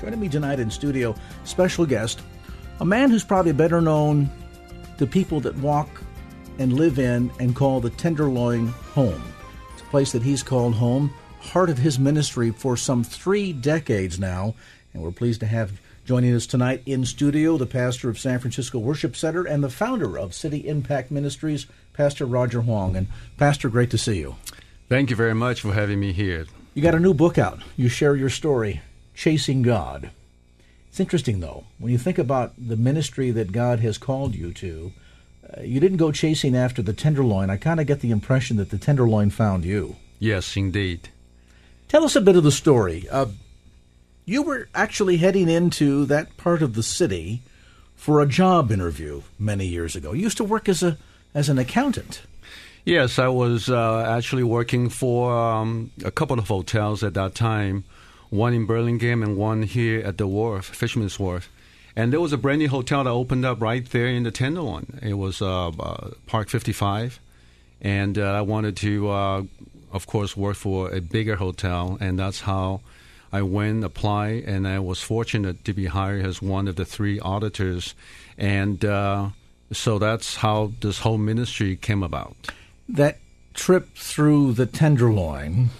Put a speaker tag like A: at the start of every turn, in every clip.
A: Joining me tonight in studio, special guest, a man who's probably better known to people that walk and live in and call the Tenderloin home. It's a place that he's called home, heart of his ministry for some three decades now, and we're pleased to have joining us tonight in studio the pastor of San Francisco Worship Center and the founder of City Impact Ministries, Pastor Roger Huang. And Pastor, great to see you.
B: Thank you very much for having me here.
A: You got a new book out. You share your story, Chasing God. It's interesting, though, when you think about the ministry that God has called you to, uh, you didn't go chasing after the tenderloin. I kind of get the impression that the tenderloin found you.
B: Yes, indeed.
A: Tell us a bit of the story. Uh, you were actually heading into that part of the city for a job interview many years ago. You used to work as a as an accountant.
B: Yes, I was uh, actually working for um, a couple of hotels at that time one in Burlingame and one here at the wharf, Fisherman's Wharf. And there was a brand new hotel that opened up right there in the Tenderloin. It was uh, uh, Park 55. And uh, I wanted to, uh, of course, work for a bigger hotel. And that's how I went, apply, and I was fortunate to be hired as one of the three auditors. And uh, so that's how this whole ministry came about.
A: That trip through the Tenderloin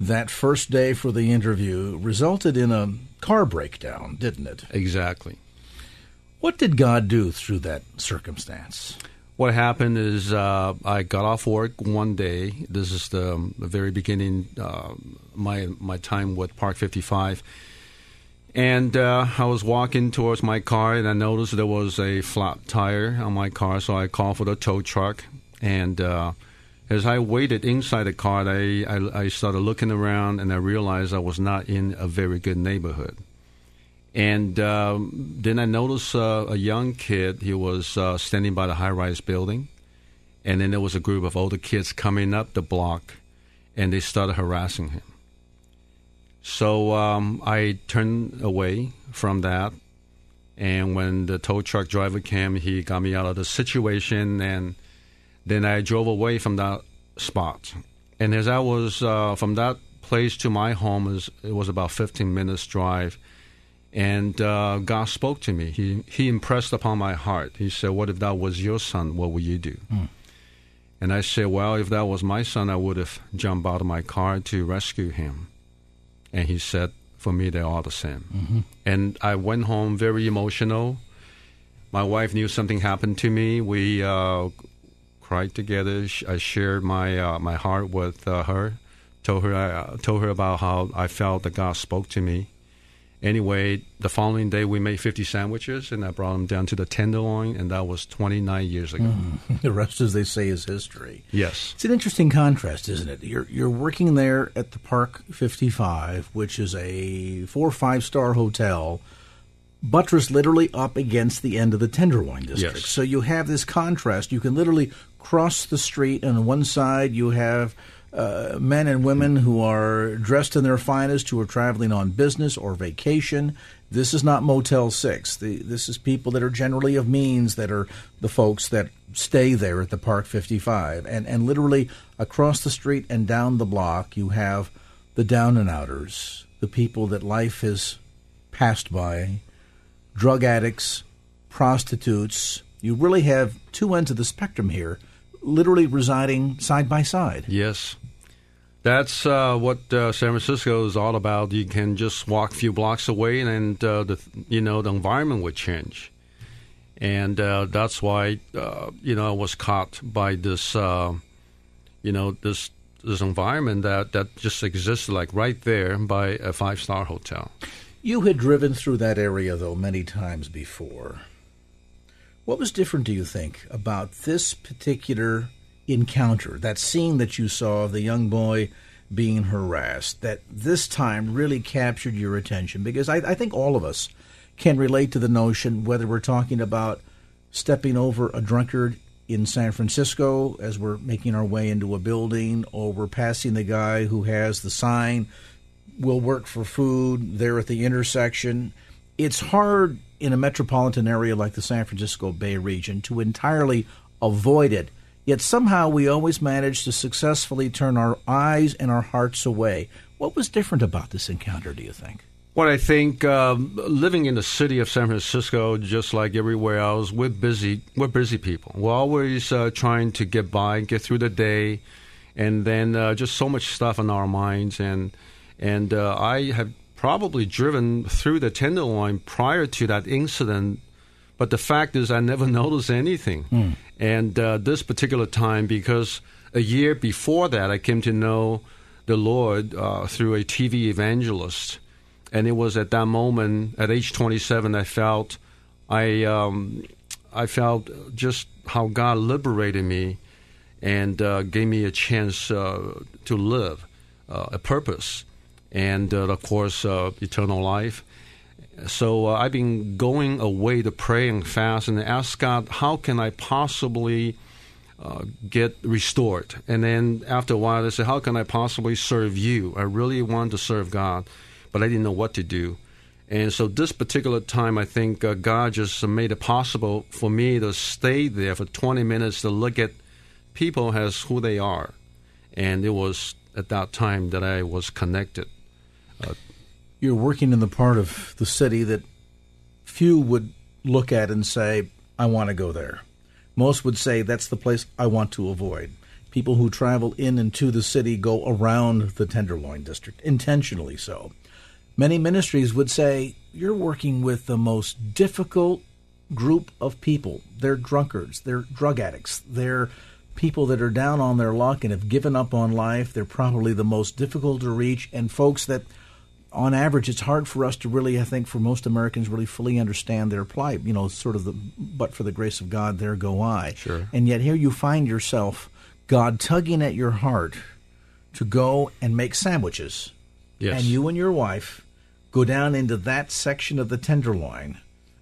A: that first day for the interview resulted in a car breakdown, didn't it?
B: Exactly.
A: What did God do through that circumstance?
B: What happened is uh, I got off work one day. This is the, the very beginning uh, my my time with Park 55, and uh, I was walking towards my car and I noticed there was a flat tire on my car. So I called for the tow truck and uh, as I waited inside the car, I, I, I, started looking around and I realized I was not in a very good neighborhood. And um, then I noticed uh, a young kid. He was uh, standing by the high rise building. And then there was a group of older kids coming up the block and they started harassing him. So um, I turned away from that. And when the tow truck driver came, he got me out of the situation and then I drove away from that spot. And as I was uh, from that place to my home, is it was about 15 minutes drive. And uh, God spoke to me. He He impressed upon my heart. He said, "What if that was your son? What would you do?" Mm. And I said, "Well, if that was my son, I would have jumped out of my car to rescue him." And he said, "For me, they're all the same." Mm-hmm. And I went home very emotional. My wife knew something happened to me. We uh, cried together. I shared my uh, my heart with uh, her. Told her I uh, told her about how I felt that God spoke to me. Anyway, the following day we made 50 sandwiches and I brought them down to the Tenderloin, and that was 29 years ago.
A: Mm. The rest, as they say, is history.
B: Yes,
A: it's an interesting contrast, isn't it? You're you're working there at the Park 55, which is a four or five star hotel buttressed literally up against the end of the Tenderloin district.
B: Yes.
A: So you have this contrast. You can literally cross the street, and on one side you have uh, men and women who are dressed in their finest who are traveling on business or vacation. This is not Motel 6. The, this is people that are generally of means that are the folks that stay there at the Park 55. And, and literally across the street and down the block, you have the down and outers, the people that life has passed by, drug addicts, prostitutes. You really have two ends of the spectrum here literally residing side by side.
B: Yes, That's uh, what uh, San Francisco is all about. You can just walk a few blocks away, and uh, the you know the environment would change, and uh, that's why uh, you know I was caught by this uh, you know this this environment that that just existed like right there by a five star hotel.
A: You had driven through that area though many times before. What was different, do you think, about this particular encounter, that scene that you saw of the young boy being harassed, that this time really captured your attention? Because I, I think all of us can relate to the notion, whether we're talking about stepping over a drunkard in San Francisco as we're making our way into a building, or we're passing the guy who has the sign, will work for food there at the intersection. It's hard in a metropolitan area like the San Francisco Bay region to entirely avoid it Yet somehow we always manage to successfully turn our eyes and our hearts away. What was different about this encounter, do you think?
B: Well, I think um, living in the city of San Francisco, just like everywhere else, we're busy. We're busy people. We're always uh, trying to get by, get through the day, and then uh, just so much stuff on our minds. And and uh, I have probably driven through the Tenderloin prior to that incident but the fact is, I never noticed anything. Mm. And uh, this particular time, because a year before that, I came to know the Lord uh, through a TV evangelist. And it was at that moment, at age 27, I felt I um, I felt just how God liberated me and uh, gave me a chance uh, to live, uh, a purpose, and uh, of course, eternal life. So uh, I've been going away to pray and fast and ask God, how can I possibly uh, get restored? And then after a while, I said, how can I possibly serve you? I really want to serve God, but I didn't know what to do. And so this particular time, I think uh, God just made it possible for me to stay there for 20 minutes to look at people as who they are. And it was at that time that I was connected uh,
A: you're working in the part of the city that few would look at and say, I want to go there. Most would say that's the place I want to avoid. People who travel in and to the city go around the Tenderloin district, intentionally so. Many ministries would say, You're working with the most difficult group of people. They're drunkards, they're drug addicts, they're people that are down on their luck and have given up on life. They're probably the most difficult to reach, and folks that on average, it's hard for us to really, I think, for most Americans, really fully understand their plight. You know, sort of the, but for the grace of God, there go I.
B: Sure.
A: And yet here you find yourself, God tugging at your heart to go and make sandwiches.
B: Yes.
A: And you and your wife go down into that section of the Tenderloin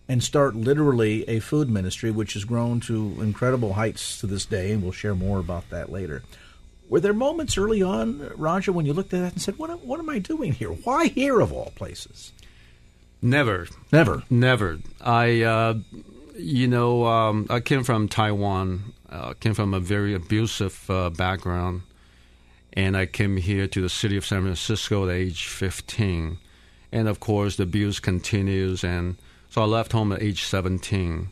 A: and start literally a food ministry, which has grown to incredible heights to this day, and we'll share more about that later. Were there moments early on, Roger, when you looked at that and said, "What, what am I doing here? Why here of all places?"
B: Never,
A: never,
B: never. I, uh, you know, um, I came from Taiwan. Uh, came from a very abusive uh, background, and I came here to the city of San Francisco at age 15, and of course the abuse continues, and so I left home at age 17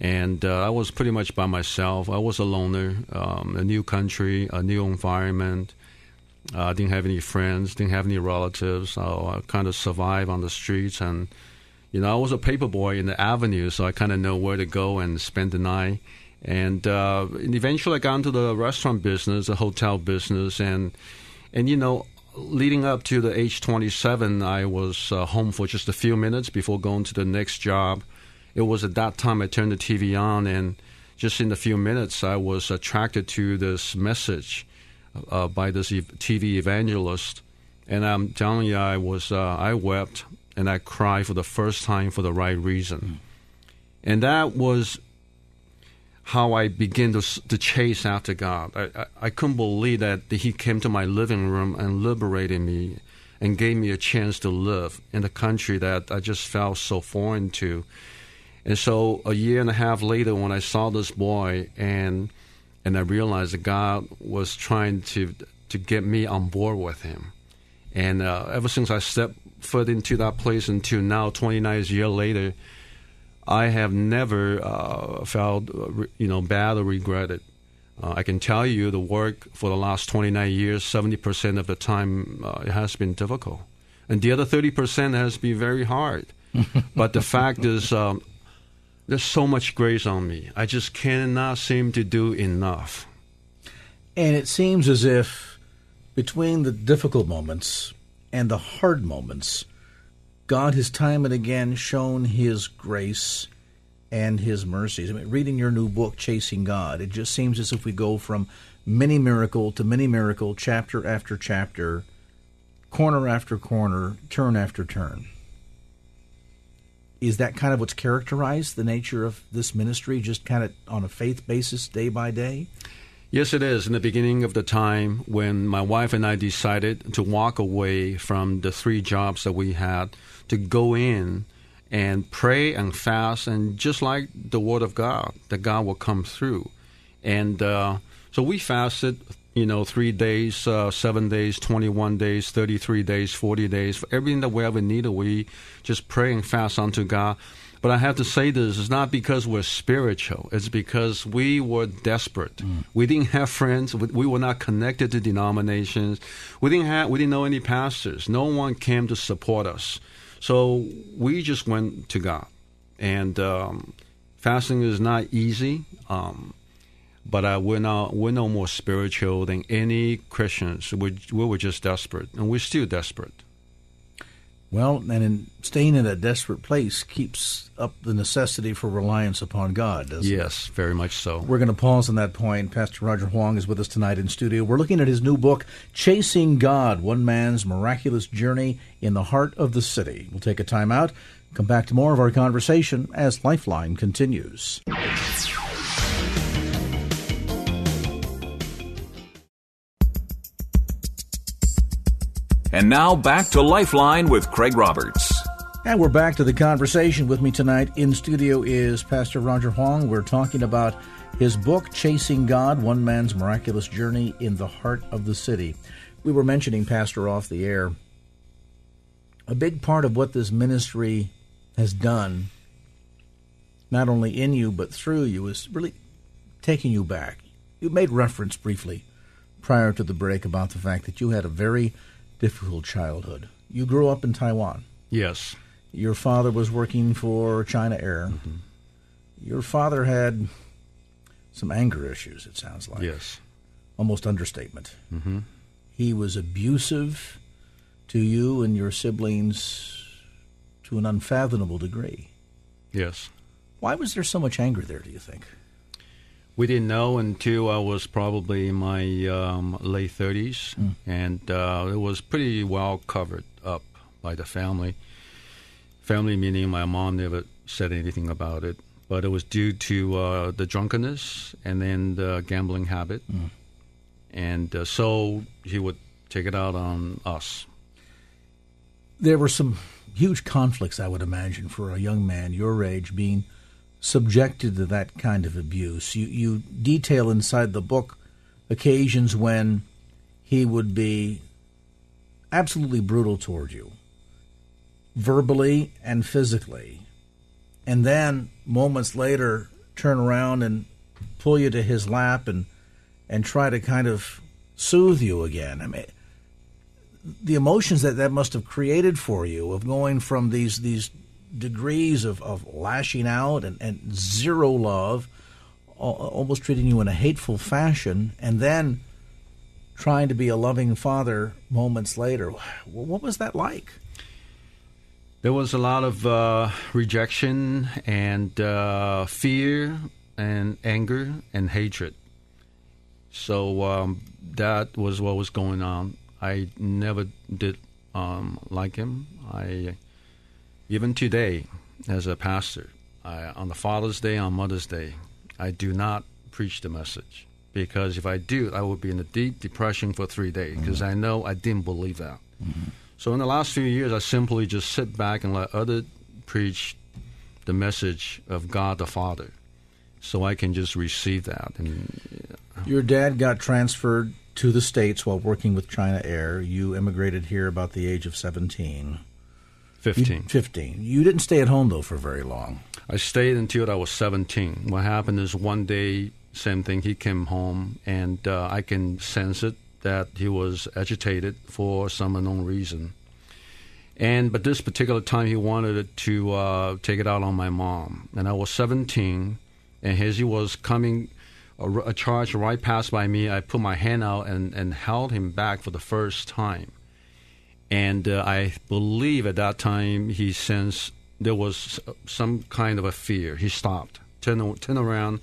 B: and uh, I was pretty much by myself. I was a loner, um, a new country, a new environment. I uh, didn't have any friends, didn't have any relatives. So I kind of survived on the streets, and you know, I was a paper boy in the avenue, so I kind of know where to go and spend the night. And, uh, and eventually, I got into the restaurant business, the hotel business, and and you know, leading up to the age 27, I was uh, home for just a few minutes before going to the next job it was at that time I turned the TV on, and just in a few minutes, I was attracted to this message uh, by this TV evangelist. And I'm telling you, I was uh, I wept and I cried for the first time for the right reason, mm. and that was how I began to to chase after God. I, I, I couldn't believe that He came to my living room and liberated me and gave me a chance to live in a country that I just felt so foreign to. And so a year and a half later, when I saw this boy and and I realized that God was trying to to get me on board with Him, and uh, ever since I stepped foot into that place until now, 29 years later, I have never uh, felt uh, you know bad or regretted. Uh, I can tell you the work for the last 29 years, 70% of the time uh, it has been difficult. And the other 30% has been very hard. but the fact is, um, there's so much grace on me. I just cannot seem to do enough.
A: And it seems as if between the difficult moments and the hard moments, God has time and again shown His grace and His mercies. I mean, reading your new book, Chasing God, it just seems as if we go from mini miracle to mini miracle, chapter after chapter, corner after corner, turn after turn. Is that kind of what's characterized the nature of this ministry, just kind of on a faith basis, day by day?
B: Yes, it is. In the beginning of the time when my wife and I decided to walk away from the three jobs that we had, to go in and pray and fast, and just like the Word of God, that God will come through. And uh, so we fasted, you know, three days, uh, seven days, 21 days, 33 days, 40 days. For everything that we ever needed, we just pray and fast unto God. But I have to say this, it's not because we're spiritual. It's because we were desperate. Mm. We didn't have friends. We were not connected to denominations. We didn't have, we didn't know any pastors. No one came to support us. So we just went to God. And um, fasting is not easy. Um, but uh, we're not we're no more spiritual than any Christians. We, we were just desperate, and we're still desperate.
A: Well, and in staying in a desperate place keeps up the necessity for reliance upon God, doesn't
B: yes, it? Yes, very much so.
A: We're going to pause on that point. Pastor Roger Huang is with us tonight in studio. We're looking at his new book, Chasing God One Man's Miraculous Journey in the Heart of the City. We'll take a time out, come back to more of our conversation as Lifeline continues.
C: And now back to Lifeline with Craig Roberts.
A: And we're back to the conversation. With me tonight in studio is Pastor Roger Huang. We're talking about his book, Chasing God One Man's Miraculous Journey in the Heart of the City. We were mentioning, Pastor, off the air, a big part of what this ministry has done, not only in you but through you, is really taking you back. You made reference briefly prior to the break about the fact that you had a very difficult childhood. You grew up in Taiwan.
B: Yes.
A: Your father was working for China Air. Mm-hmm. Your father had some anger issues, it sounds like.
B: Yes.
A: Almost understatement.
B: Mm-hmm.
A: He was abusive to you and your siblings to an unfathomable degree.
B: Yes.
A: Why was there so much anger there, do you think?
B: We didn't know until I was probably in my um, late 30s, mm. and uh, it was pretty well covered up by the family. Family meaning my mom never said anything about it, but it was due to uh, the drunkenness and then the gambling habit. Mm. And uh, so he would take it out on us.
A: There were some huge conflicts, I would imagine, for a young man your age being – subjected to that kind of abuse. You you detail inside the book occasions when he would be absolutely brutal toward you, verbally and physically, and then moments later turn around and pull you to his lap and and try to kind of soothe you again. I mean, the emotions that that must have created for you of going from these these degrees of, of lashing out and, and zero love, almost treating you in a hateful fashion, and then trying to be a loving father moments later. What was that like?
B: There was a lot of uh, rejection and uh, fear and anger and hatred. So um, that was what was going on. I never did um, like him. I even today, as a pastor, I, on the Father's Day, on Mother's Day, I do not preach the message because if I do, I will be in a deep depression for three days because mm-hmm. I know I didn't believe that. Mm-hmm. So in the last few years, I simply just sit back and let others preach the message of God the Father, so I can just receive that. And
A: your dad got transferred to the states while working with China Air. You immigrated here about the age of seventeen.
B: 15.
A: You, 15. You didn't stay at home, though, for very long.
B: I stayed until I was 17. What happened is one day same thing. He came home, and uh, I can sense it that he was agitated for some unknown reason. And but this particular time, he wanted to uh, take it out on my mom, and I was 17, and as he was coming a, a charge right past by me, I put my hand out and, and held him back for the first time. And uh, I believe at that time he sensed there was some kind of a fear. He stopped, turned, turned around,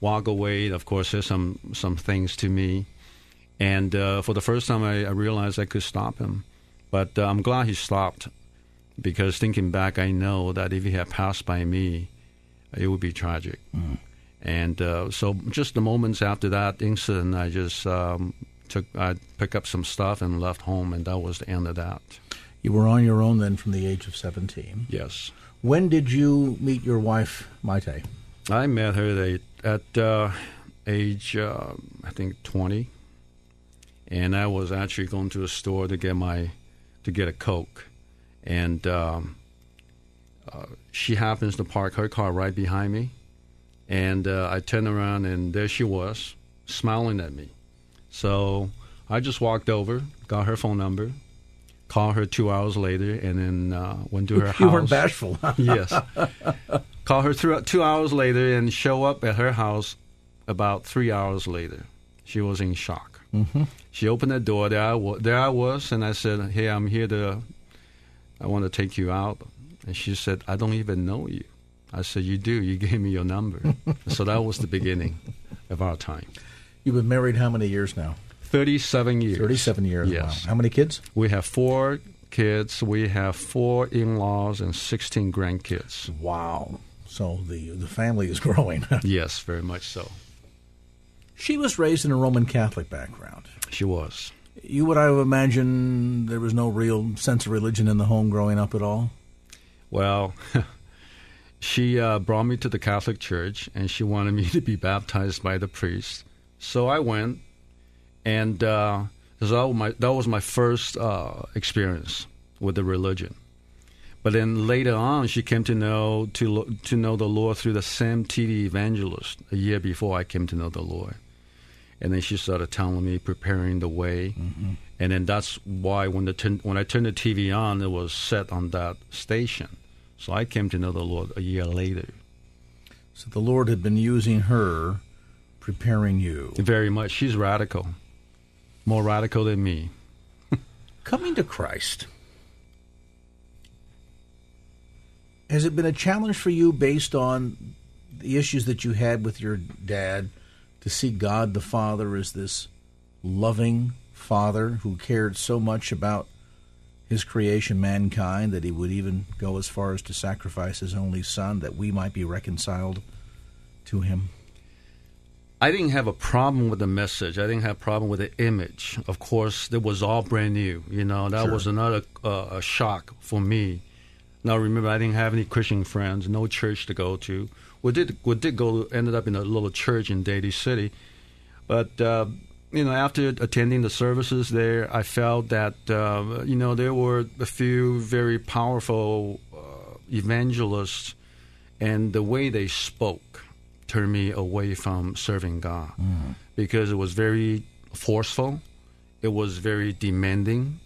B: walk away. Of course, there's some, some things to me. And uh, for the first time, I, I, realized I could stop him. But uh, I'm glad he stopped because thinking back, I know that if he had passed by me, it would be tragic. Mm. And uh, so, just the moments after that incident, I just um, took I picked up some stuff and left home, and that was the end of that.
A: You were on your own then from the age of seventeen.
B: Yes.
A: When did you meet your wife, Maite?
B: I met her at uh, age uh, I think twenty, and I was actually going to a store to get my to get a coke, and um, uh, she happens to park her car right behind me and uh, I turned around, and there she was, smiling at me. So I just walked over, got her phone number, called her two hours later, and then uh, went to her
A: you
B: house.
A: You weren't bashful.
B: yes. Call her through, two hours later and show up at her house about three hours later. She was in shock. Mm-hmm. She opened the door. There I, there I was, and I said, "Hey, I'm here to. I want to take you out." And she said, "I don't even know you." I said, You do. You gave me your number. so that was the beginning of our time.
A: You've been married how many years now?
B: 37 years.
A: 37 years.
B: Yes.
A: Wow. How many kids?
B: We have four kids. We have four in laws and 16 grandkids.
A: Wow. So the, the family is growing.
B: yes, very much so.
A: She was raised in a Roman Catholic background.
B: She was.
A: You would I imagine there was no real sense of religion in the home growing up at all?
B: Well, she uh, brought me to the Catholic Church and she wanted me to be baptized by the priest. So I went, and uh, that, was my, that was my first uh, experience with the religion. But then later on, she came to know to to know the Lord through the same TV evangelist a year before I came to know the Lord. And then she started telling me, preparing the way. Mm-hmm. And then that's why when the when I turned the TV on, it was set on that station. So I came to know the Lord a year later.
A: So the Lord had been using her, preparing you.
B: Very much. She's radical, more radical than me.
A: Coming to Christ. Has it been a challenge for you based on the issues that you had with your dad to see God the Father as this loving Father who cared so much about his creation, mankind, that he would even go as far as to sacrifice his only son that we might be reconciled to him?
B: I didn't have a problem with the message. I didn't have a problem with the image. Of course, it was all brand new. You know, that
A: sure.
B: was another uh, a shock for me. Now, remember, I didn't have any Christian friends, no church to go to. We did, we did go, ended up in a little church in Daly City. But uh, you know, after attending the services there, I felt that uh, you know there were a few very powerful uh, evangelists, and the way they spoke turned me away from serving God mm. because it was very forceful, it was very demanding.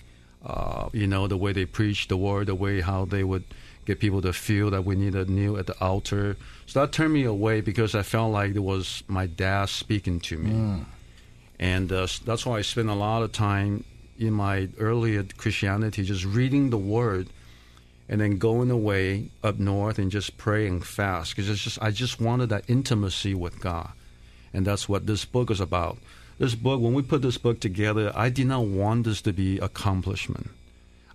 B: Uh, you know, the way they preached the word, the way how they would get people to feel that we needed kneel at the altar. So that turned me away because I felt like it was my dad speaking to me. Mm and uh, that's why I spent a lot of time in my earlier Christianity just reading the Word, and then going away up north and just praying fast because it's just I just wanted that intimacy with God, and that's what this book is about. This book, when we put this book together, I did not want this to be accomplishment.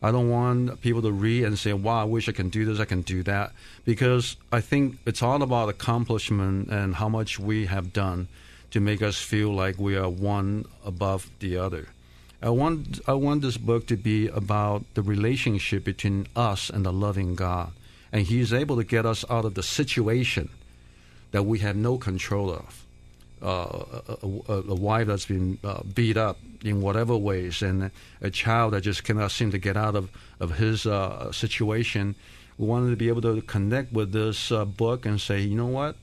B: I don't want people to read and say, "Wow, I wish I can do this, I can do that," because I think it's all about accomplishment and how much we have done to make us feel like we are one above the other. I want I want this book to be about the relationship between us and the loving God, and He is able to get us out of the situation that we have no control of. Uh, a, a, a, wife that's been uh, beat up in whatever ways, and a child that just cannot seem to get out of of his uh, situation. We wanted to be able to connect with this uh, book and say, you know what,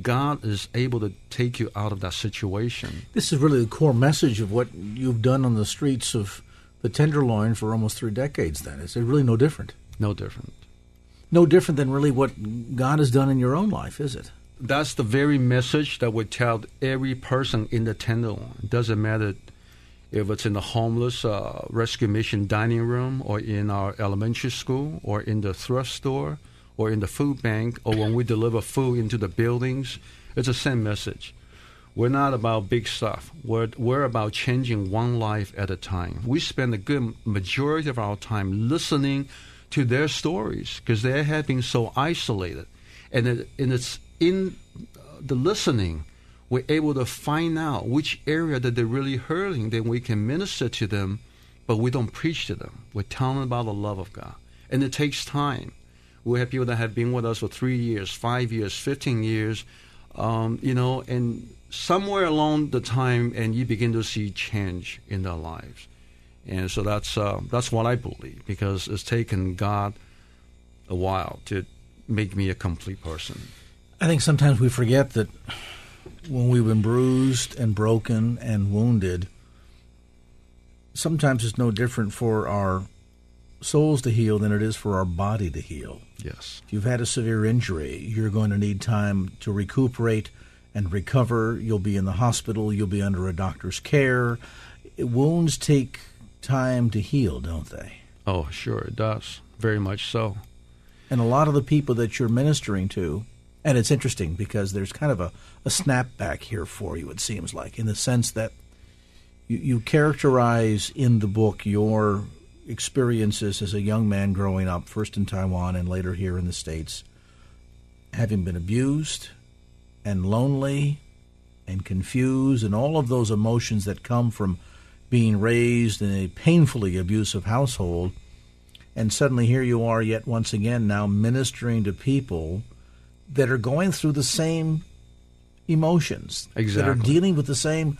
B: God is able to take you out of that situation.
A: This is really the core message of what you've done on the streets of the Tenderloin for almost three decades. Then Is it really no different.
B: No different.
A: No different than really what God has done in your own life, is it?
B: That's the very message that we tell every person in the Tenderloin. It doesn't matter if it's in the homeless uh, rescue mission dining room or in our elementary school or in the thrift store or in the food bank or when we deliver food into the buildings. It's the same message. We're not about big stuff. We're, we're about changing one life at a time. We spend a good majority of our time listening to their stories because they have been so isolated. And, it, and it's in uh, the listening we're able to find out which area that they're really hurting, then we can minister to them, but we don't preach to them. We're telling them about the love of God. And it takes time. We have people that have been with us for three years, five years, 15 years, um, you know, and somewhere along the time, and you begin to see change in their lives. And so that's, uh, that's what I believe, because it's taken God a while to make me a complete person.
A: I think sometimes we forget that when we've been bruised and broken and wounded, sometimes it's no different for our souls to heal than it is for our body to heal.
B: Yes.
A: If you've had a severe injury, you're going to need time to recuperate and recover. You'll be in the hospital, you'll be under a doctor's care. Wounds take time to heal, don't they?
B: Oh, sure, it does. Very much so.
A: And a lot of the people that you're ministering to and it's interesting because there's kind of a, a snapback here for you, it seems like, in the sense that you, you characterize in the book your experiences as a young man growing up, first in Taiwan and later here in the States, having been abused and lonely and confused, and all of those emotions that come from being raised in a painfully abusive household. And suddenly here you are, yet once again, now ministering to people that are going through the same emotions,
B: exactly.
A: that are dealing with the same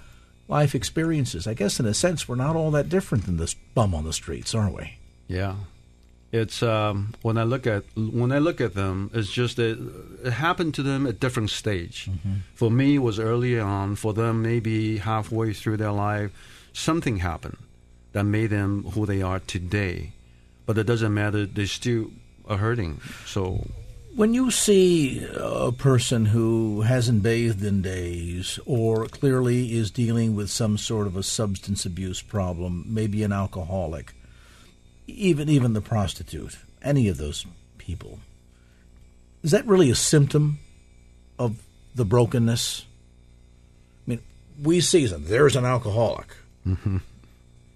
A: life experiences. I guess in a sense, we're not all that different than this bum on the streets, are we?
B: Yeah, it's um, when I look at when I look at them, it's just that it happened to them at different stage. Mm-hmm. For me, it was early on. For them, maybe halfway through their life, something happened that made them who they are today. But it doesn't matter; they still are hurting. So
A: when you see a person who hasn't bathed in days or clearly is dealing with some sort of a substance abuse problem, maybe an alcoholic, even even the prostitute, any of those people, is that really a symptom of the brokenness? I mean, we see them. There's an alcoholic. Mm-hmm.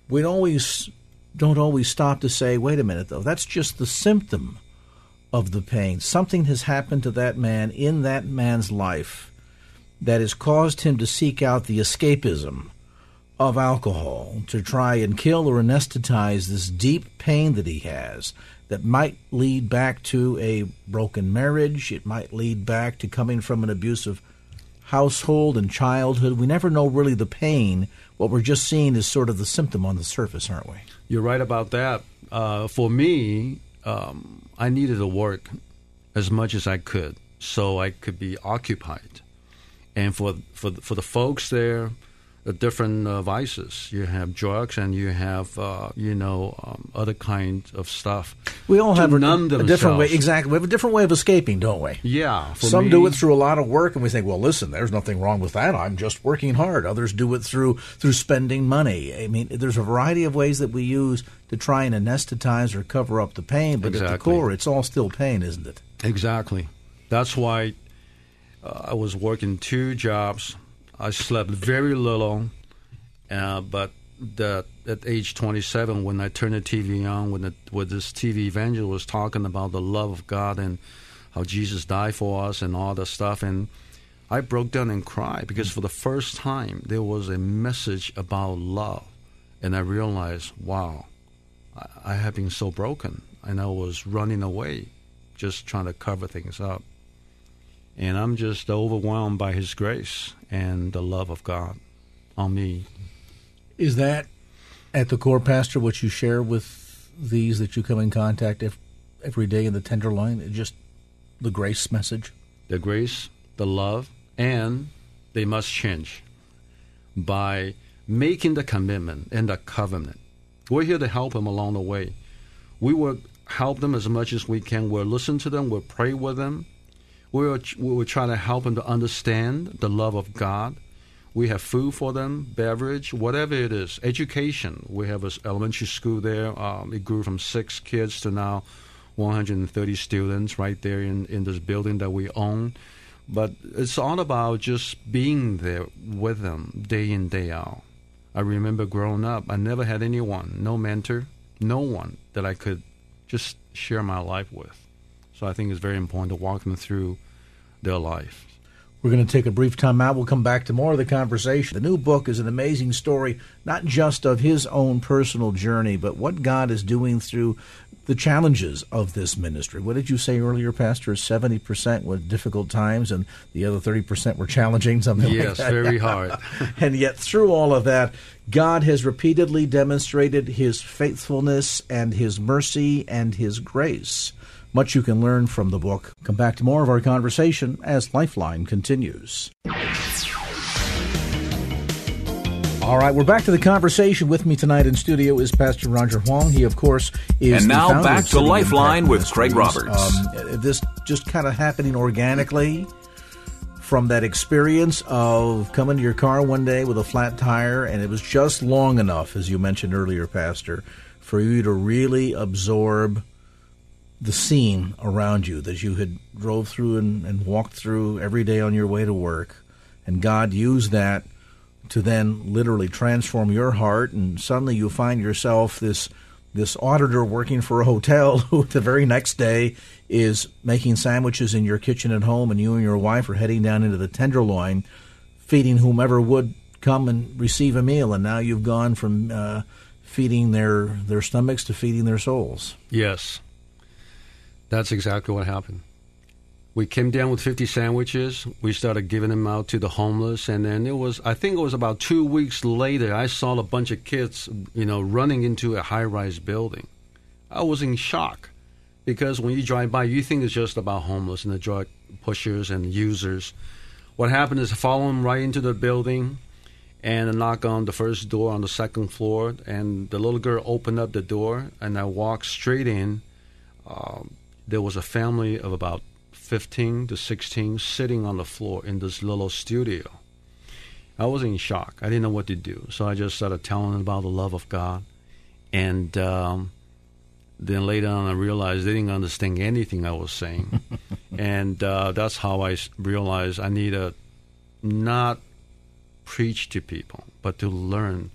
A: We always don't always stop to say, "Wait a minute, though. That's just the symptom." Of the pain. Something has happened to that man in that man's life that has caused him to seek out the escapism of alcohol to try and kill or anesthetize this deep pain that he has that might lead back to a broken marriage. It might lead back to coming from an abusive household and childhood. We never know really the pain. What we're just seeing is sort of the symptom on the surface, aren't we?
B: You're right about that. Uh, for me, um, I needed to work as much as I could so I could be occupied. And for for for the folks there, the different uh, vices. You have drugs, and you have uh, you know um, other kinds of stuff.
A: We all have a, a, different way. Exactly, we have a different way of escaping, don't we?
B: Yeah.
A: Some
B: me,
A: do it through a lot of work, and we think, well, listen, there's nothing wrong with that. I'm just working hard. Others do it through through spending money. I mean, there's a variety of ways that we use to try and anesthetize or cover up the pain, but
B: exactly.
A: at the core, it's all still pain, isn't it?
B: Exactly. That's why uh, I was working two jobs I slept very little, uh, but the, at age 27, when I turned the TV on, when, the, this TV evangelist was talking about the love of God and how Jesus died for us and all that stuff, and I broke down and cried because for the first time there was a message about love, and I realized, wow, I, I have been so broken, and I was running away, just trying to cover things up. And I'm just overwhelmed by His grace and the love of God on me.
A: Is that at the core, Pastor, what you share with these that you come in contact every day in the Tenderloin? Just the grace message?
B: The grace the love, and they must change by making the commitment and the covenant. We're here to help them along the way. We will help them as much as we can. We'll listen to them. We'll pray with them. We'll, we'll try to help them to understand the love of God. We have food for them, beverage, whatever it is. Education. We have an elementary school there. Um, it grew from six kids to now 130 students right there in, in this building that we own. But it's all about just being there with them day in, day out. I remember growing up, I never had anyone, no mentor, no one that I could just share my life with. So I think it's very important to walk them through their life.
A: We're going to take a brief time out. We'll come back to more of the conversation. The new book is an amazing story, not just of his own personal journey, but what God is doing through the challenges of this ministry. What did you say earlier, Pastor? 70% were difficult times and the other 30% were challenging, something
B: yes,
A: like that.
B: Yes, very hard.
A: and yet, through all of that, God has repeatedly demonstrated his faithfulness and his mercy and his grace. Much you can learn from the book. Come back to more of our conversation as Lifeline continues. All right, we're back to the conversation. With me tonight in studio is Pastor Roger Huang. He, of course, is.
C: And now back to Lifeline with Craig Roberts.
A: Um, this just kind of happening organically from that experience of coming to your car one day with a flat tire, and it was just long enough, as you mentioned earlier, Pastor, for you to really absorb the scene around you that you had drove through and, and walked through every day on your way to work, and God used that to then literally transform your heart, and suddenly you find yourself this this auditor working for a hotel who the very next day is making sandwiches in your kitchen at home, and you and your wife are heading down into the Tenderloin, feeding whomever would come and receive a meal, and now you've gone from uh, feeding their their stomachs to feeding their souls.
B: Yes. That's exactly what happened. We came down with 50 sandwiches. We started giving them out to the homeless. And then it was, I think it was about two weeks later, I saw a bunch of kids, you know, running into a high rise building. I was in shock because when you drive by, you think it's just about homeless and the drug pushers and users. What happened is I follow them right into the building and I knock on the first door on the second floor. And the little girl opened up the door and I walked straight in. Um, there was a family of about 15 to 16 sitting on the floor in this little studio. I was in shock. I didn't know what to do. So I just started telling them about the love of God. And um, then later on, I realized they didn't understand anything I was saying. and uh, that's how I realized I need to not preach to people, but to learn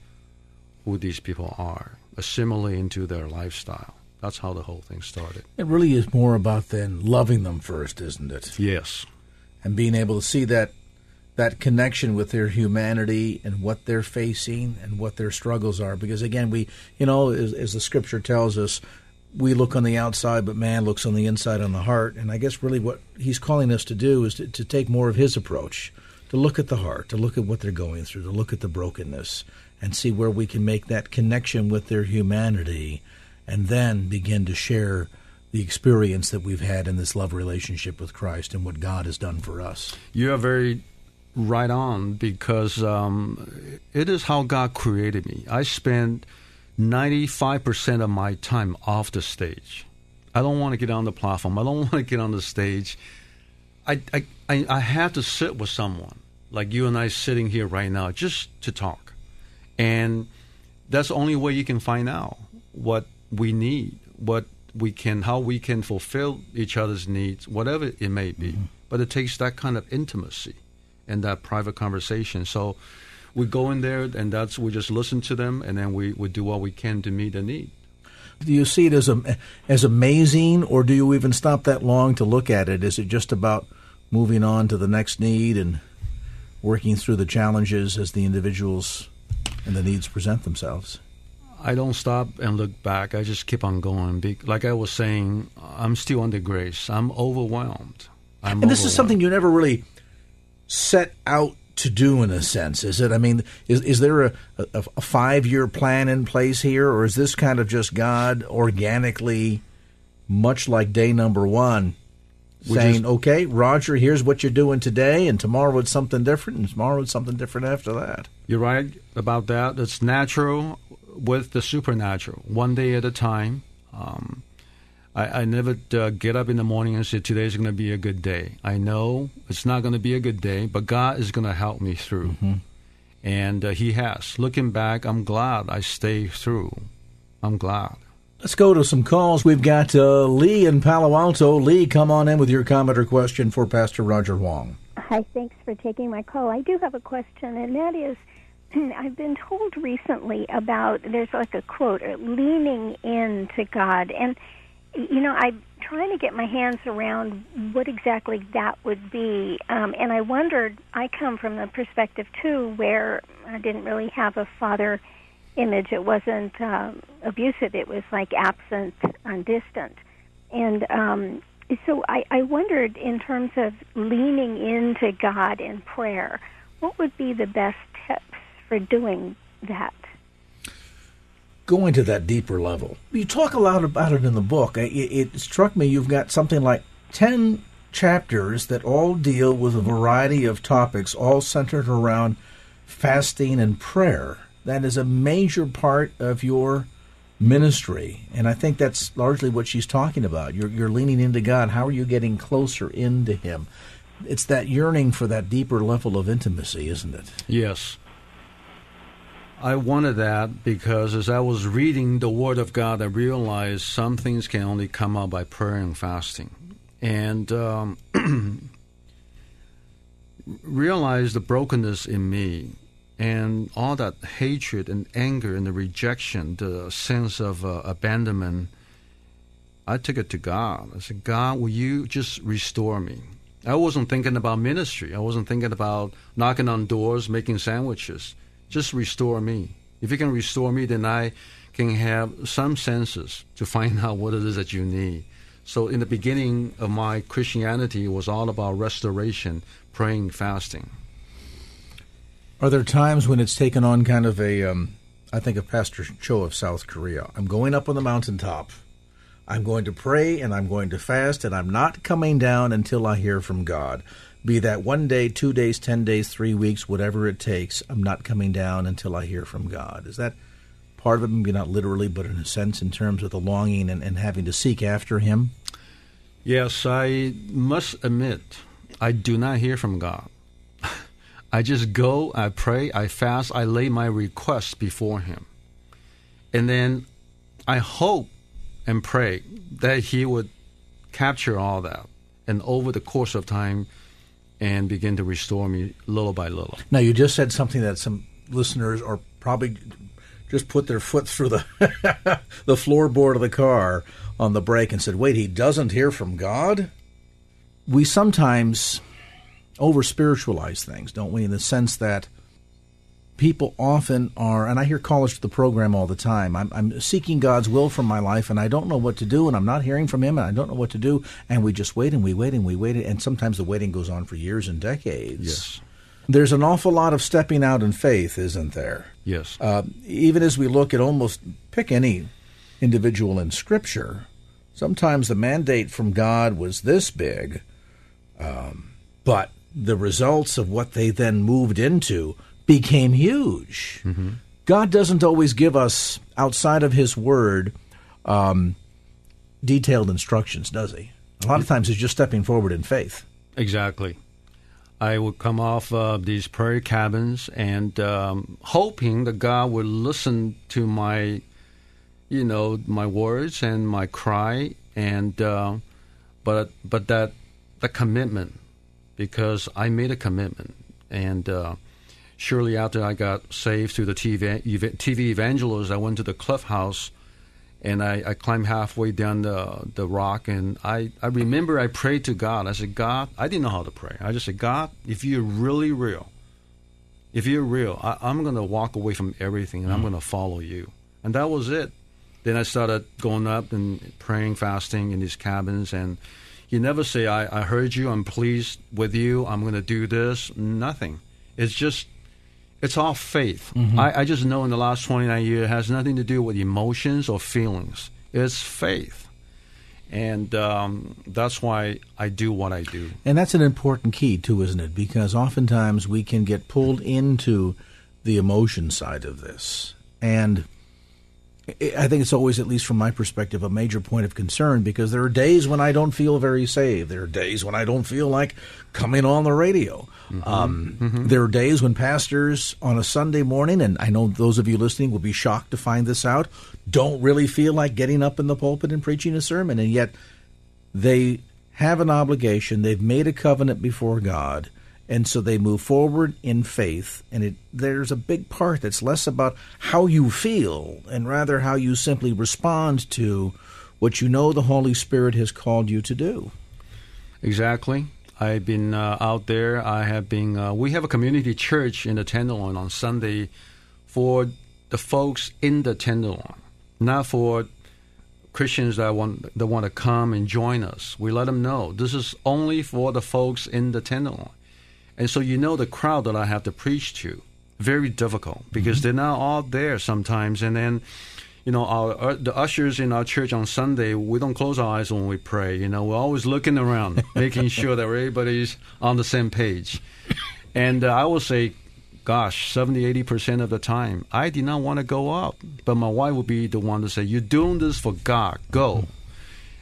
B: who these people are, assimilate into their lifestyle. That's how the whole thing started.
A: It really is more about then loving them first, isn't it?
B: Yes.
A: And being able to see that that connection with their humanity and what they're facing and what their struggles are. Because again, we, you know, as, as the scripture tells us, we look on the outside, but man looks on the inside, on the heart. And I guess really what he's calling us to do is to, to take more of his approach, to look at the heart, to look at what they're going through, to look at the brokenness, and see where we can make that connection with their humanity and then begin to share the experience that we've had in this love relationship with Christ and what God has done for us.
B: You are very right on because um, it is how God created me. I spend 95% of my time off the stage. I don't want to get on the platform. I don't want to get on the stage. I, I, I, I have to sit with someone like you and I sitting here right now just to talk. And that's the only way you can find out what we need, what we can, how we can fulfill each other's needs, whatever it may be. Mm-hmm. But it takes that kind of intimacy and that private conversation. So we go in there, and that's we just listen to them, and then we, we do what we can to meet the need.
A: Do you see it as a, as amazing, or do you even stop that long to look at it? Is it just about moving on to the next need and working through the challenges as the individuals and the needs present themselves?
B: I don't stop and look back. I just keep on going. Like I was saying, I'm still under grace. I'm overwhelmed. I'm
A: and this is something you never really set out to do in a sense, is it? I mean, is is there a, a, a five year plan in place here, or is this kind of just God organically, much like day number one, saying, okay, Roger, here's what you're doing today, and tomorrow it's something different, and tomorrow it's something different after that.
B: You're right about that. It's natural with the supernatural, one day at a time. Um, I, I never uh, get up in the morning and say, Today's going to be a good day. I know it's not going to be a good day, but God is going to help me through. And uh, He has. Looking back, I'm glad I stayed through. I'm glad.
A: Let's go to some calls. We've got uh, Lee in Palo Alto. Lee, come on in with your comment or question for Pastor Roger Huang.
D: Hi, thanks for taking my call. I do have a question, and that is I've been told recently about there's like a quote, leaning into God. And, you know, I'm trying to get my hands around what exactly that would be. Um, and I wondered, I come from the perspective, too, where I didn't really have a father image. It wasn't um, abusive, it was like absent and distant. And um, so I, I wondered, in terms of leaning into God in prayer, what would be the best for doing that?
A: Going to that deeper level. You talk a lot about it in the book. It, it struck me you've got something like 10 chapters that all deal with a variety of topics, all centered around fasting and prayer. That is a major part of your ministry. And I think that's largely what she's talking about. You're, you're leaning into God. How are you getting closer into Him? It's that yearning for that deeper level of intimacy, isn't it?
B: Yes. I wanted that because as I was reading the Word of God, I realized some things can only come out by prayer and fasting. And um, realized the brokenness in me and all that hatred and anger and the rejection, the sense of uh, abandonment. I took it to God. I said, God, will you just restore me? I wasn't thinking about ministry. I wasn't thinking about knocking on doors, making sandwiches. Just restore me. If you can restore me, then I can have some senses to find out what it is that you need. So, in the beginning of my Christianity, it was all about restoration, praying, fasting.
A: Are there times when it's taken on kind of a, um, I think of Pastor Cho of South Korea. I'm going up on the mountaintop. I'm going to pray and I'm going to fast and I'm not coming down until I hear from God. Be that one day, two days, ten days, three weeks, whatever it takes, I'm not coming down until I hear from God. Is that part of it? Maybe not literally, but in a sense, in terms of the longing and, and having to seek after Him?
B: Yes, I must admit, I do not hear from God. I just go, I pray, I fast, I lay my requests before Him. And then I hope and pray that He would capture all that and over the course of time and begin to restore me little by little.
A: Now, you just said something that some listeners are probably just put their foot through the the floorboard of the car on the brake and said, "Wait, he doesn't hear from God." We sometimes over spiritualize things, don't we? In the sense that people often are, and I hear callers to the program all the time. I'm, I'm seeking God's will for my life, and I don't know what to do, and I'm not hearing from Him, and I don't know what to do, and we just wait and we wait and we wait, and sometimes the waiting goes on for years and decades.
B: Yes.
A: There's an awful lot of stepping out in faith, isn't there?
B: Yes.
A: Uh, even as we look at almost pick any individual in Scripture, sometimes the mandate from God was this big, um, but the results of what they then moved into became huge. God doesn't always give us, outside of His Word, um, detailed instructions, does He? A lot of times He's just stepping forward in faith.
B: Exactly. I would come off uh, these prayer cabins and um, hoping that God would listen to my, you know, my words and my cry, and uh, but but that the commitment, because I made a commitment, and uh, surely after I got saved through the TV TV evangelist, I went to the Cliff House and I, I climbed halfway down the the rock and I, I remember I prayed to God. I said, God, I didn't know how to pray. I just said, God, if you're really real, if you're real, I, I'm going to walk away from everything and I'm mm. going to follow you. And that was it. Then I started going up and praying, fasting in these cabins. And you never say, I, I heard you, I'm pleased with you, I'm going to do this. Nothing. It's just it's all faith. I, I just know in the last 29 years it has nothing to do with emotions or feelings. It's faith. And um, that's why I do what I do.
A: And that's an important key, too, isn't it? Because oftentimes we can get pulled into the emotion side of this. And I think it's always, at least from my perspective, a major point of concern because there are days when I don't feel very saved. There are days when I don't feel like coming on the radio. Mm-hmm. Um, mm-hmm. There are days when pastors on a Sunday morning, and I know those of you listening will be shocked to find this out, don't really feel like getting up in the pulpit and preaching a sermon, and yet they have an obligation. They've made a covenant before God and so they move forward in faith and it there's a big part that's less about how you feel and rather how you simply respond to what you know the holy spirit has called you to do
B: exactly i've been uh, out there i have been uh, we have a community church in the tenderloin on sunday for the folks in the tenderloin not for Christians that want that want to come and join us. We let them know this is only for the folks in the tenderloin. And so you know the crowd that I have to preach to, very difficult because mm-hmm. they're not all there sometimes. And then, you know, our uh, the ushers in our church on Sunday, we don't close our eyes when we pray. You know, we're always looking around, making sure that everybody's on the same page. And uh, I will say, gosh, 70, 80% of the time, I did not want to go up. But my wife would be the one to say, You're doing this for God, go.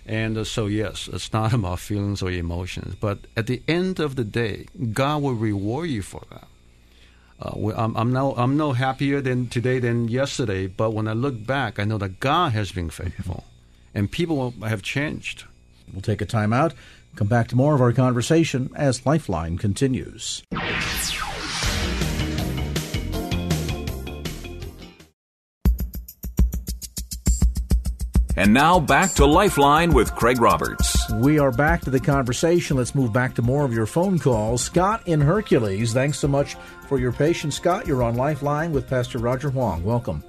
B: And uh, so, yes, it's not about feelings or emotions. But at the end of the day, God will reward you for that. Uh, I'm, I'm, no, I'm no happier than today than yesterday, but when I look back, I know that God has been faithful and people have changed.
A: We'll take a time out, come back to more of our conversation as Lifeline continues.
C: And now back to Lifeline with Craig Roberts.
A: We are back to the conversation. Let's move back to more of your phone calls. Scott in Hercules, thanks so much for your patience. Scott, you're on Lifeline with Pastor Roger Huang. Welcome.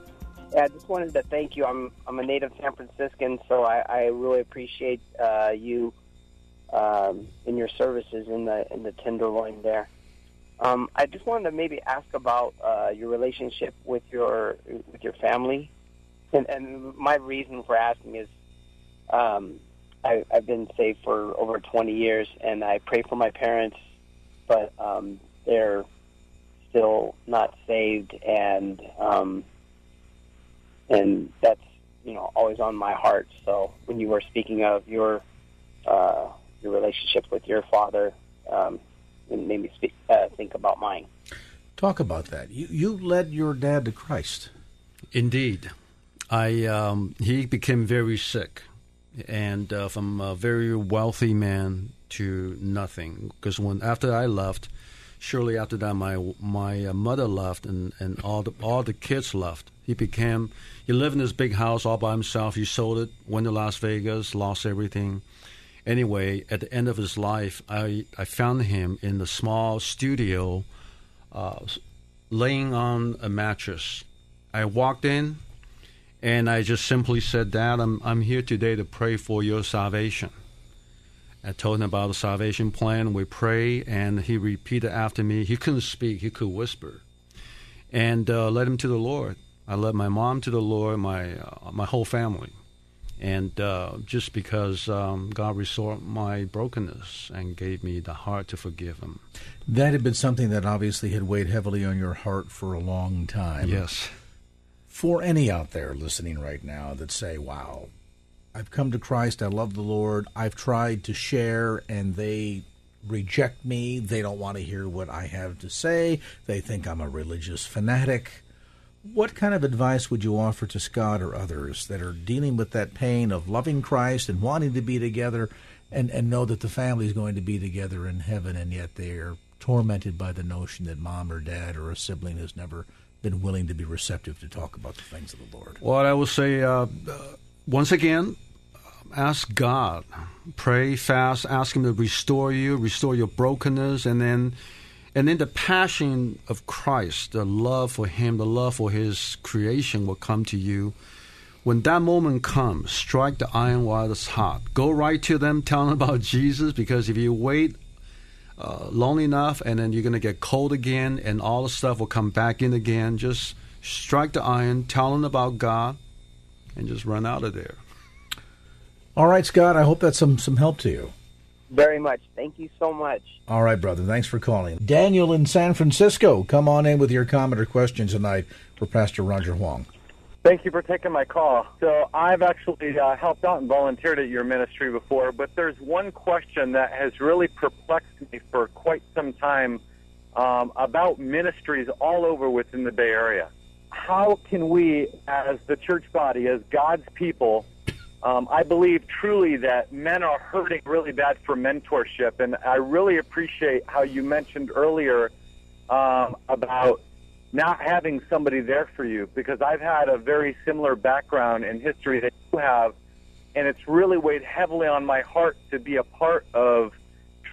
E: Yeah, I just wanted to thank you. I'm I'm a native San Franciscan, so I, I really appreciate uh, you um, in your services in the in the Tenderloin there. Um, I just wanted to maybe ask about uh, your relationship with your with your family. And, and my reason for asking is, um, I, I've been saved for over 20 years, and I pray for my parents, but um, they're still not saved, and um, and that's you know always on my heart. So when you were speaking of your uh, your relationship with your father, um, it made me speak, uh, think about mine.
A: Talk about that. You you led your dad to Christ.
B: Indeed. I um, he became very sick, and uh, from a very wealthy man to nothing. Because when after I left, shortly after that, my my uh, mother left, and, and all the all the kids left. He became he lived in this big house all by himself. He sold it, went to Las Vegas, lost everything. Anyway, at the end of his life, I I found him in the small studio, uh, laying on a mattress. I walked in and I just simply said, Dad, I'm, I'm here today to pray for your salvation. I told him about the salvation plan. We pray, and he repeated after me. He couldn't speak, he could whisper. And uh, led him to the Lord. I led my mom to the Lord, my, uh, my whole family. And uh, just because um, God restored my brokenness and gave me the heart to forgive him.
A: That had been something that obviously had weighed heavily on your heart for a long time.
B: Yes
A: for any out there listening right now that say, wow, I've come to Christ, I love the Lord, I've tried to share, and they reject me, they don't want to hear what I have to say, they think I'm a religious fanatic. What kind of advice would you offer to Scott or others that are dealing with that pain of loving Christ and wanting to be together and, and know that the family is going to be together in heaven and yet they are tormented by the notion that mom or dad or a sibling has never been willing to be receptive to talk about the things of the Lord?
B: Well, I will say, uh, uh, once again, ask God, pray, fast, ask Him to restore you, restore your brokenness, and then, and then the passion of Christ, the love for Him, the love for His creation will come to you. When that moment comes, strike the iron while it's hot. Go right to them, tell them about Jesus, because if you wait uh, long enough, and then you're going to get cold again, and all the stuff will come back in again. Just strike the iron, tell them about God, and just run out of there.
A: All right, Scott. I hope that's some some help to you.
E: Very much. Thank you so much.
A: All right, brother. Thanks for calling. Daniel in San Francisco, come on in with your comment or question tonight for Pastor Roger Huang.
F: Thank you for taking my call. So I've actually uh, helped out and volunteered at your ministry before, but there's one question that has really perplexed me for quite some time um, about ministries all over within the Bay Area. How can we, as the church body, as God's people, um, I believe truly that men are hurting really bad for mentorship, and I really appreciate how you mentioned earlier um, about not having somebody there for you because I've had a very similar background in history that you have, and it's really weighed heavily on my heart to be a part of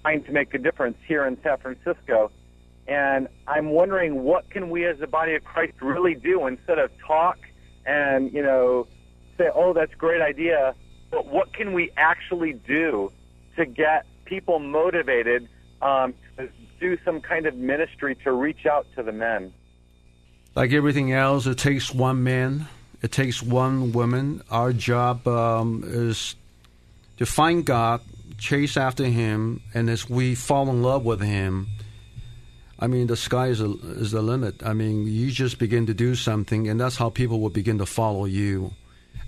F: trying to make a difference here in San Francisco. And I'm wondering what can we as the body of Christ really do instead of talk and, you know, say, oh, that's a great idea, but what can we actually do to get people motivated um, to do some kind of ministry to reach out to the men?
B: Like everything else, it takes one man, it takes one woman. Our job um, is to find God, chase after Him, and as we fall in love with Him, I mean, the sky is, a, is the limit. I mean, you just begin to do something, and that's how people will begin to follow you.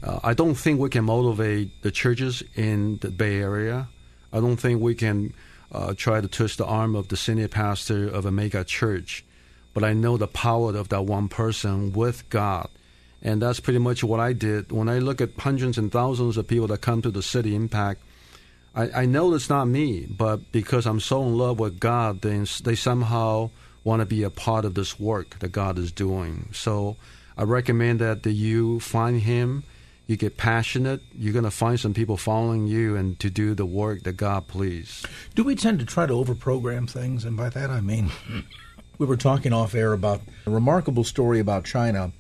B: Uh, I don't think we can motivate the churches in the Bay Area. I don't think we can uh, try to twist the arm of the senior pastor of a mega church but I know the power of that one person with God. And that's pretty much what I did. When I look at hundreds and thousands of people that come to the City Impact, I, I know it's not me, but because I'm so in love with God, they, they somehow want to be a part of this work that God is doing. So I recommend that, that you find Him, you get passionate, you're going to find some people following you and to do the work that God please.
A: Do we tend to try to overprogram things? And by that I mean we were talking off air about a remarkable story about China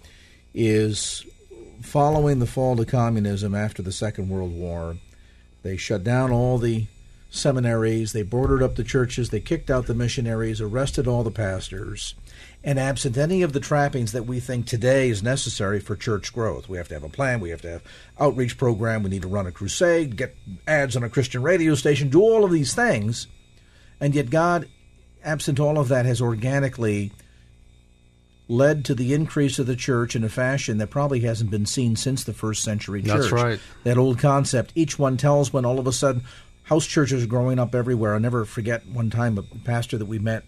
A: is following the fall to communism after the Second World War. They shut down all the seminaries, they boarded up the churches, they kicked out the missionaries, arrested all the pastors, and absent any of the trappings that we think today is necessary for church growth. We have to have a plan, we have to have outreach program, we need to run a crusade, get ads on a Christian radio station, do all of these things. And yet God absent all of that, has organically led to the increase of the church in a fashion that probably hasn't been seen since the first century church.
B: That's right.
A: That old concept, each one tells when all of a sudden house churches are growing up everywhere. I'll never forget one time a pastor that we met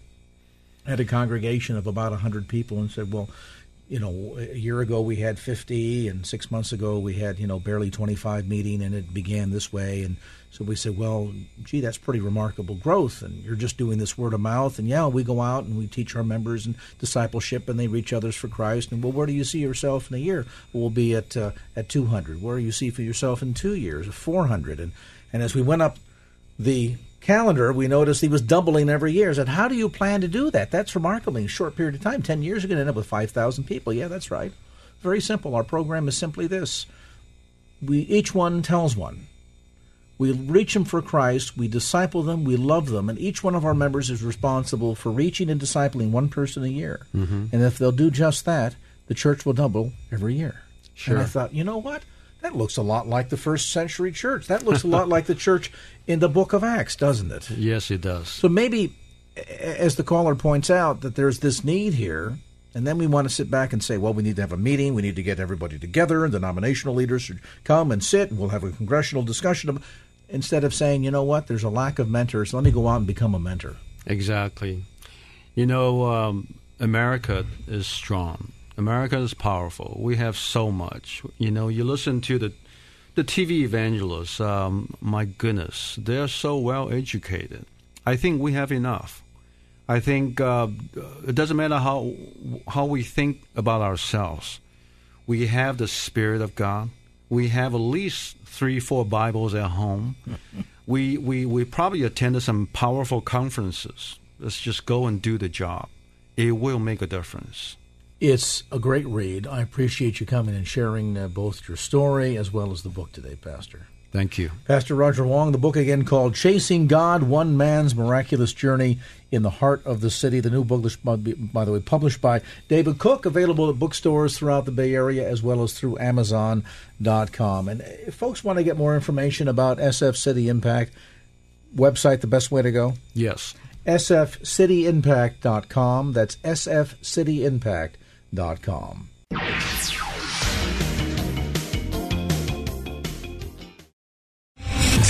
A: had a congregation of about 100 people and said, well, you know, a year ago we had 50, and six months ago we had, you know, barely 25 meeting, and it began this way. And so we said, well, gee, that's pretty remarkable growth, and you're just doing this word of mouth. And yeah, we go out and we teach our members and discipleship, and they reach others for Christ. And well, where do you see yourself in a year? we'll be at uh, at 200. Where do you see for yourself in two years? 400. And and as we went up the calendar, we noticed he was doubling every year. I said, how do you plan to do that? That's remarkable in a short period of time. Ten years, you're going to end up with 5,000 people. Yeah, that's right. Very simple. Our program is simply this: we each one tells one. We reach them for Christ, we disciple them, we love them, and each one of our members is responsible for reaching and discipling one person a year. Mm-hmm. And if they'll do just that, the church will double every year.
B: Sure.
A: And I thought, you know what? That looks a lot like the first century church. That looks a lot like the church in the book of Acts, doesn't it?
B: Yes, it does.
A: So maybe, as the caller points out, that there's this need here and then we want to sit back and say, well, we need to have a meeting. We need to get everybody together. And the denominational leaders should come and sit, and we'll have a congressional discussion instead of saying, you know what, there's a lack of mentors. Let me go out and become a mentor.
B: Exactly. You know, um, America is strong. America is powerful. We have so much. You know, you listen to the the TV evangelists. Um, my goodness, they're so well educated. I think we have enough. I think uh, it doesn't matter how how we think about ourselves. We have the Spirit of God. We have at least three, four Bibles at home. we, we, we probably attended some powerful conferences. Let's just go and do the job. It will make a difference.
A: It's a great read. I appreciate you coming and sharing uh, both your story as well as the book today, Pastor.
B: Thank you.
A: Pastor Roger Huang, the book again called Chasing God One Man's Miraculous Journey in the Heart of the City. The new book, by the way, published by David Cook, available at bookstores throughout the Bay Area as well as through Amazon.com. And uh, if folks want to get more information about SF City Impact, website the best way to go?
B: Yes.
A: sfcityimpact.com. That's sfcityimpact.com.